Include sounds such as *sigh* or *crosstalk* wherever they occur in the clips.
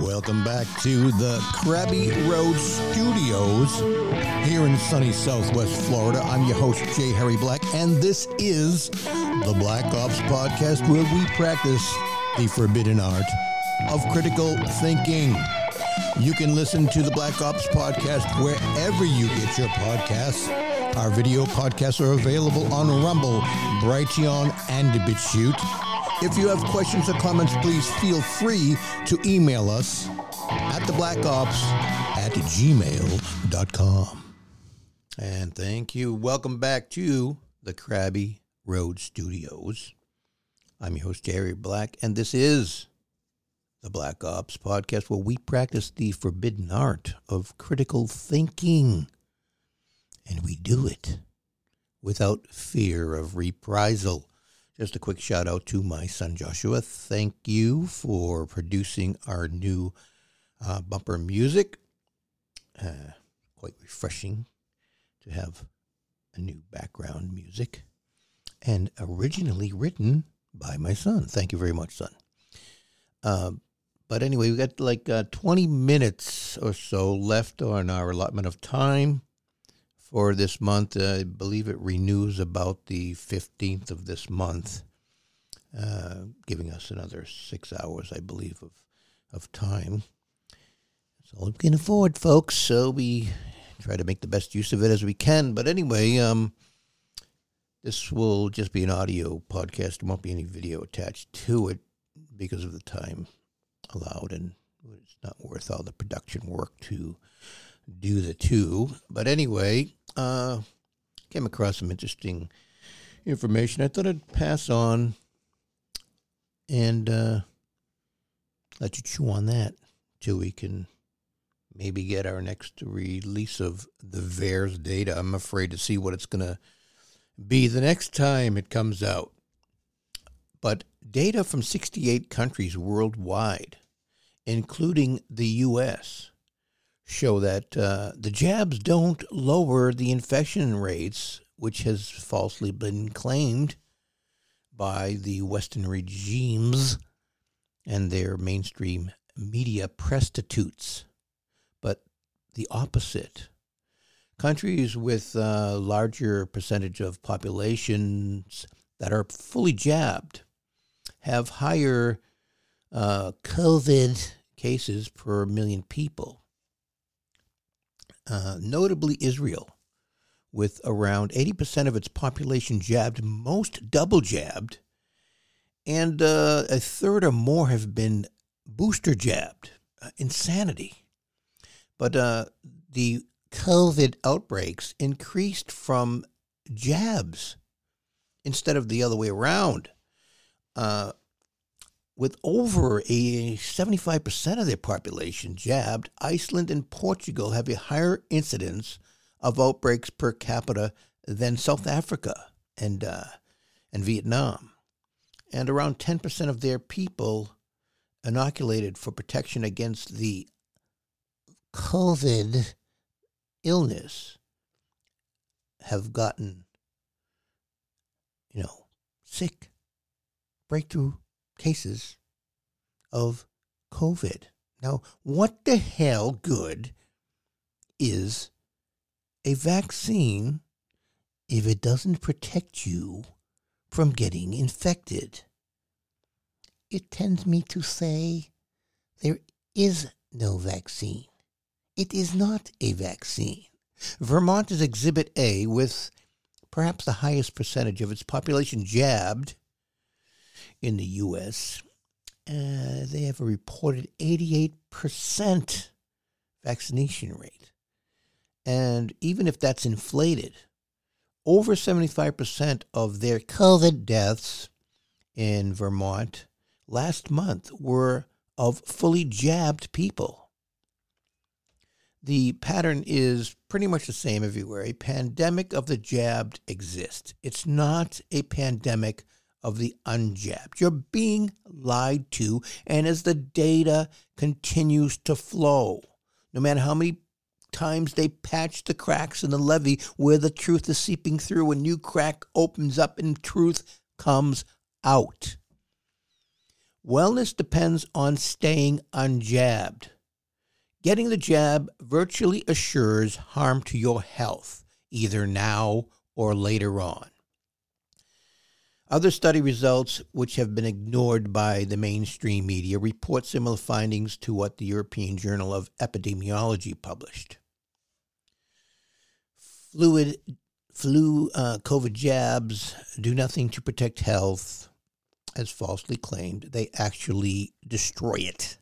Welcome back to the Krabby Road Studios here in sunny Southwest Florida. I'm your host, Jerry Black, and this is the Black Ops Podcast where we practice the forbidden art of critical thinking. You can listen to the Black Ops Podcast wherever you get your podcasts. Our video podcasts are available on Rumble, Brighteon, and BitChute. If you have questions or comments, please feel free to email us at theblackops at gmail.com. And thank you. Welcome back to the Krabby Road Studios. I'm your host, Jerry Black, and this is the Black Ops podcast where we practice the forbidden art of critical thinking. And we do it without fear of reprisal. Just a quick shout out to my son Joshua. Thank you for producing our new uh, bumper music. Uh, quite refreshing to have a new background music. And originally written by my son. Thank you very much, son. Uh, but anyway, we got like uh, 20 minutes or so left on our allotment of time for this month. I believe it renews about the 15th of this month, uh, giving us another six hours, I believe, of, of time. That's all we can afford, folks. So we try to make the best use of it as we can. But anyway, um, this will just be an audio podcast. There won't be any video attached to it because of the time allowed, and it's not worth all the production work to do the two. But anyway, uh, came across some interesting information. I thought I'd pass on and uh, let you chew on that till we can maybe get our next release of the VAERS data. I'm afraid to see what it's going to be the next time it comes out. But data from 68 countries worldwide, including the U.S., show that uh, the jabs don't lower the infection rates, which has falsely been claimed by the Western regimes and their mainstream media prostitutes, but the opposite. Countries with a larger percentage of populations that are fully jabbed have higher uh, COVID cases per million people uh, notably Israel, with around 80% of its population jabbed, most double jabbed, and uh, a third or more have been booster jabbed. Uh, insanity. But uh, the COVID outbreaks increased from jabs instead of the other way around. Uh, with over a 75% of their population jabbed, Iceland and Portugal have a higher incidence of outbreaks per capita than South Africa and, uh, and Vietnam. And around 10% of their people inoculated for protection against the COVID illness have gotten, you know, sick, breakthrough cases of COVID. Now, what the hell good is a vaccine if it doesn't protect you from getting infected? It tends me to say there is no vaccine. It is not a vaccine. Vermont is Exhibit A with perhaps the highest percentage of its population jabbed in the U.S. Uh, they have a reported 88% vaccination rate. And even if that's inflated, over 75% of their COVID deaths in Vermont last month were of fully jabbed people. The pattern is pretty much the same everywhere. A pandemic of the jabbed exists. It's not a pandemic of the unjabbed. You're being lied to, and as the data continues to flow, no matter how many times they patch the cracks in the levee where the truth is seeping through, a new crack opens up and truth comes out. Wellness depends on staying unjabbed. Getting the jab virtually assures harm to your health, either now or later on. Other study results, which have been ignored by the mainstream media, report similar findings to what the European Journal of Epidemiology published. Fluid, flu, uh, COVID jabs do nothing to protect health, as falsely claimed. They actually destroy it,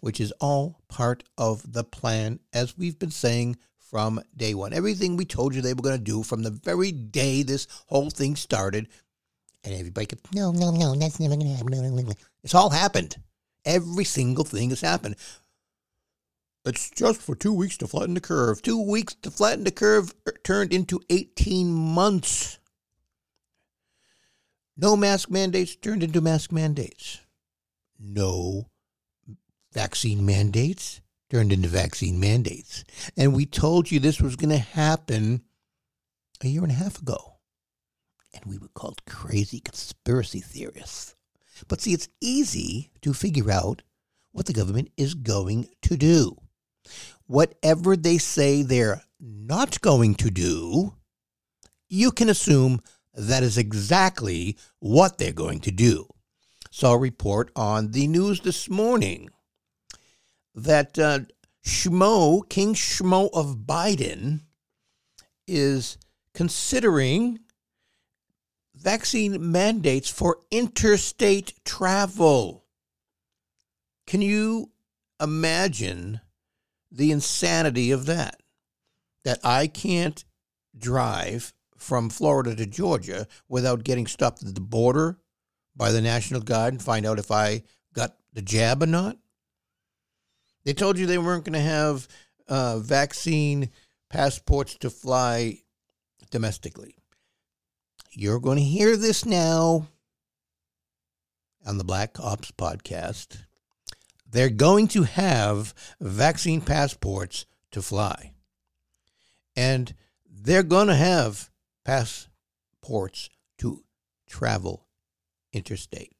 which is all part of the plan, as we've been saying from day one. Everything we told you they were going to do from the very day this whole thing started. And everybody could, no, no, no, that's never going to happen. It's all happened. Every single thing has happened. It's just for two weeks to flatten the curve. Two weeks to flatten the curve turned into 18 months. No mask mandates turned into mask mandates. No vaccine mandates turned into vaccine mandates. And we told you this was going to happen a year and a half ago. And we were called crazy conspiracy theorists. But see, it's easy to figure out what the government is going to do. Whatever they say they're not going to do, you can assume that is exactly what they're going to do. Saw a report on the news this morning that uh, Schmo, King Shmo of Biden, is considering vaccine mandates for interstate travel. Can you imagine the insanity of that? That I can't drive from Florida to Georgia without getting stopped at the border by the National Guard and find out if I got the jab or not? They told you they weren't going to have uh, vaccine passports to fly domestically. You're going to hear this now on the Black Ops podcast. They're going to have vaccine passports to fly. And they're going to have passports to travel interstate.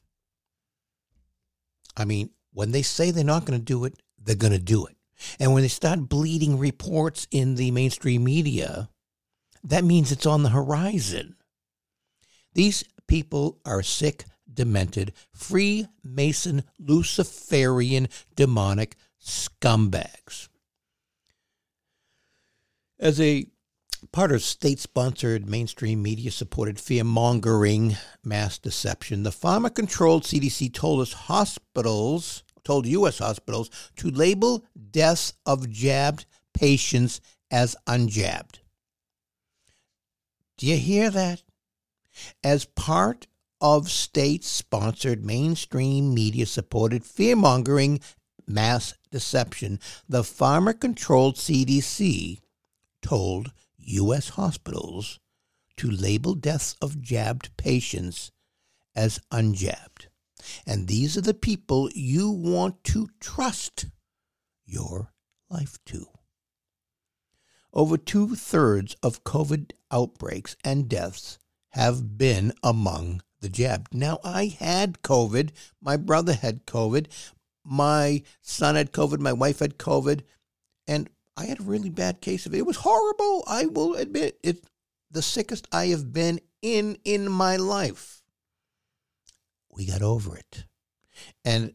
I mean, when they say they're not going to do it, they're going to do it. And when they start bleeding reports in the mainstream media, that means it's on the horizon. These people are sick, demented, Freemason, Luciferian, demonic scumbags. As a part of state sponsored, mainstream media supported fear mongering mass deception, the pharma controlled CDC told us hospitals told U.S. hospitals to label deaths of jabbed patients as unjabbed. Do you hear that? As part of state sponsored mainstream media supported fear mongering mass deception, the pharma controlled CDC told U.S. hospitals to label deaths of jabbed patients as unjabbed. And these are the people you want to trust your life to. Over two thirds of COVID outbreaks and deaths have been among the jabbed. Now, I had COVID. My brother had COVID. My son had COVID. My wife had COVID. And I had a really bad case of it. It was horrible. I will admit it. The sickest I have been in in my life we got over it. And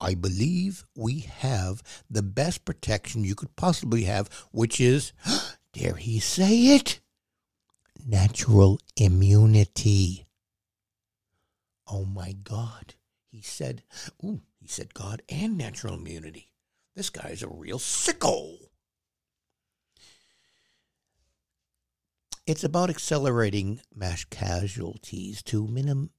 I believe we have the best protection you could possibly have, which is, *gasps* dare he say it? Natural immunity. Oh my God. He said, ooh, he said God and natural immunity. This guy's a real sicko. It's about accelerating mass casualties to minim-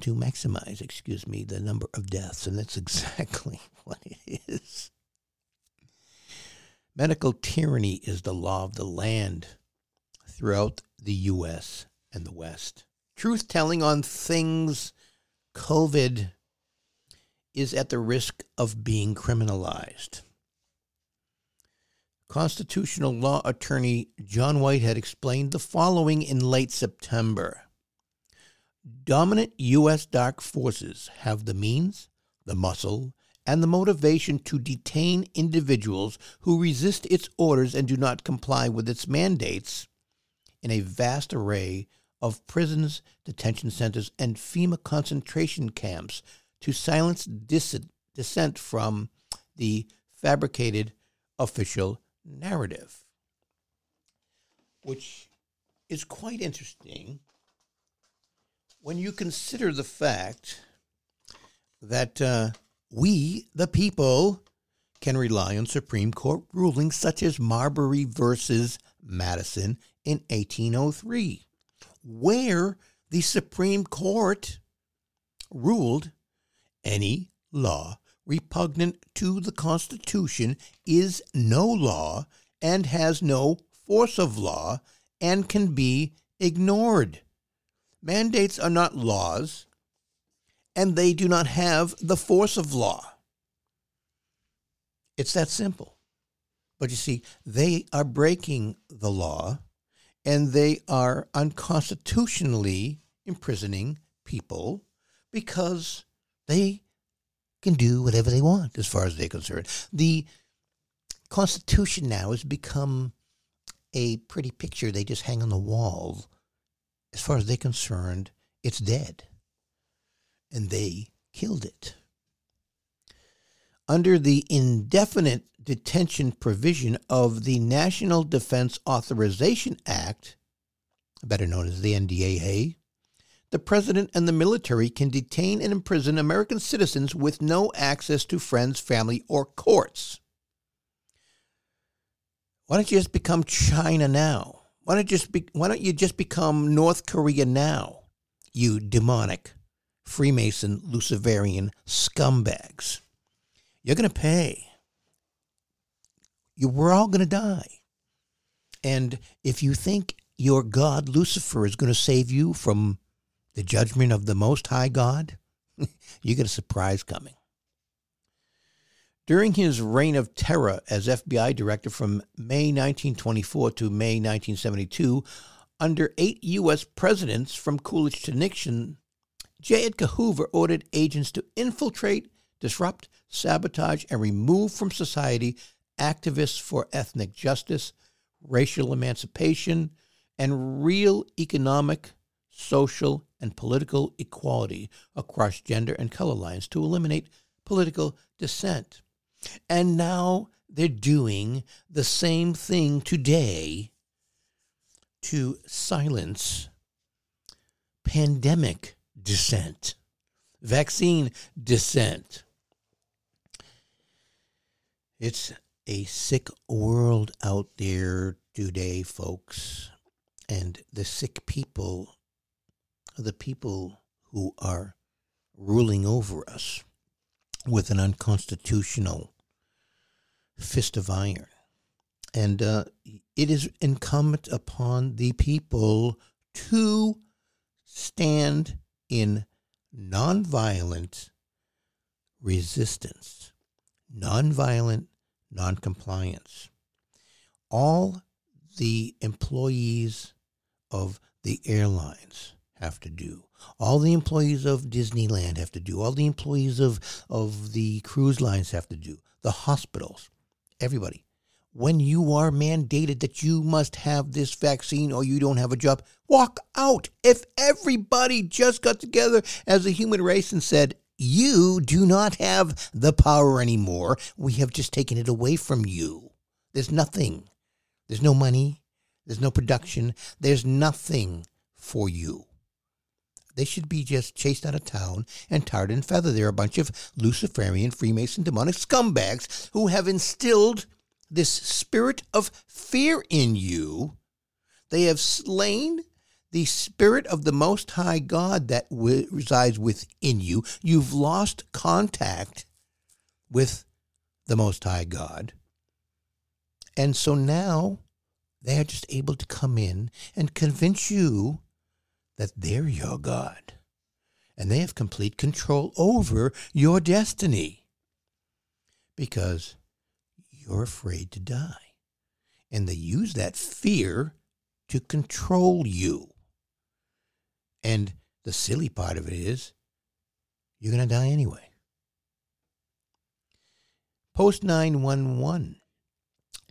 to maximize, excuse me, the number of deaths, and that's *laughs* exactly what it is. Medical tyranny is the law of the land throughout the U.S. and the West. Truth telling on things COVID is at the risk of being criminalized. Constitutional law attorney John Whitehead explained the following in late September dominant U.S. dark forces have the means, the muscle, and the motivation to detain individuals who resist its orders and do not comply with its mandates in a vast array of prisons, detention centers, and FEMA concentration camps to silence dissent from the fabricated official narrative. Which is quite interesting when you consider the fact that uh, we, the people, can rely on Supreme Court rulings such as Marbury versus Madison in 1803, where the Supreme Court ruled any law repugnant to the Constitution is no law and has no force of law and can be ignored. Mandates are not laws, and they do not have the force of law. It's that simple. But you see, they are breaking the law and they are unconstitutionally imprisoning people because they can do whatever they want as far as they're concerned. The Constitution now has become a pretty picture they just hang on the wall. As far as they're concerned, it's dead and they killed it. Under the indefinite detention provision of the National Defense Authorization Act, better known as the NDAA, the president and the military can detain and imprison American citizens with no access to friends, family, or courts. Why don't you just become China now? Why don't you just be, why don't you just become North Korea now? You demonic Freemason, Luciferian scumbags. You're going to pay. You, we're all going to die. And if you think your God, Lucifer, is going to save you from the judgment of the Most High God, *laughs* you get a surprise coming. During his reign of terror as FBI director from May 1924 to May 1972, under eight U.S. presidents from Coolidge to Nixon, J. Edgar Hoover ordered agents to infiltrate, disrupt, sabotage, and remove from society activists for ethnic justice, racial emancipation, and real economic, social, and political equality across gender and color lines to eliminate political dissent. And now they're doing the same thing today to silence pandemic dissent, vaccine dissent. It's a sick world out there today, folks. And the sick people the people who are ruling over us with an unconstitutional fist of iron. And uh, it is incumbent upon the people to stand in nonviolent resistance, nonviolent noncompliance. All the employees of the airlines have to do. All the employees of Disneyland have to do. All the employees of, of the cruise lines have to do. The hospitals, everybody when you are mandated that you must have this vaccine or you don't have a job, walk out. If everybody just got together as a human race and said, you do not have the power anymore, we have just taken it away from you. There's nothing. There's no money. There's no production. There's nothing for you. They should be just chased out of town and tarred and feathered. They're a bunch of Luciferian, Freemason, demonic scumbags who have instilled this spirit of fear in you. They have slain the spirit of the Most High God that w- resides within you. You've lost contact with the Most High God. And so now they are just able to come in and convince you that they're your God. And they have complete control over your destiny. Because you're afraid to die. And they use that fear to control you. And the silly part of it is you're going to die anyway. Post 911.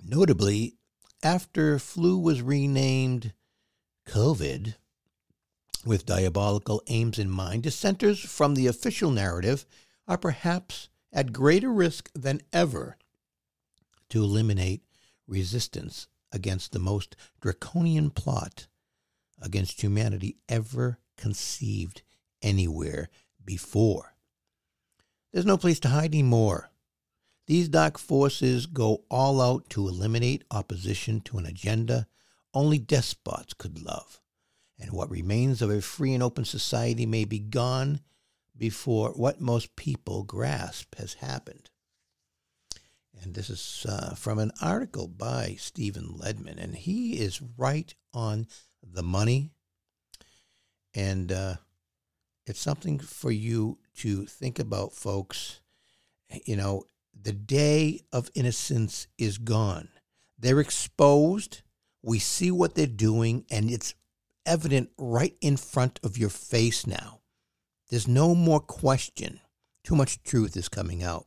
Notably, after flu was renamed COVID with diabolical aims in mind, dissenters from the official narrative are perhaps at greater risk than ever to eliminate resistance against the most draconian plot against humanity ever conceived anywhere before. There's no place to hide anymore. These dark forces go all out to eliminate opposition to an agenda only despots could love, and what remains of a free and open society may be gone before what most people grasp has happened. And this is uh, from an article by Stephen Lendman, and he is right on the money. And uh, it's something for you to think about, folks. You know, the day of innocence is gone. They're exposed. We see what they're doing, and it's evident right in front of your face now. There's no more question. Too much truth is coming out.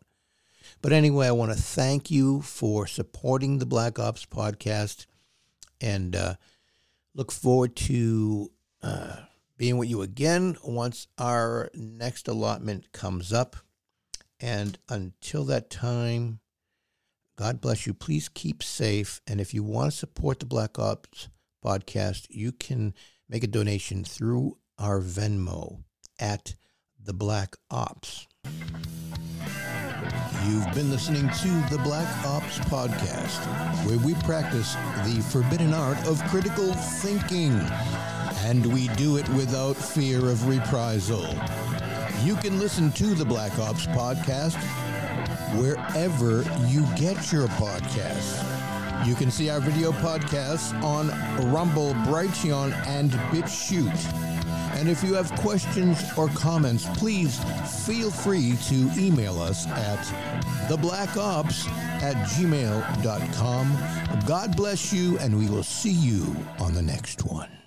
But anyway, I want to thank you for supporting the Black Ops podcast and uh, look forward to uh, being with you again once our next allotment comes up. And until that time, God bless you. Please keep safe. And if you want to support the Black Ops podcast, you can make a donation through our Venmo at the Black Ops. You've been listening to the Black Ops Podcast, where we practice the forbidden art of critical thinking. And we do it without fear of reprisal. You can listen to the Black Ops Podcast wherever you get your podcasts. You can see our video podcasts on Rumble, Brighteon, and BitChute. And if you have questions or comments, please feel free to email us at theblackops at gmail.com. God bless you, and we will see you on the next one.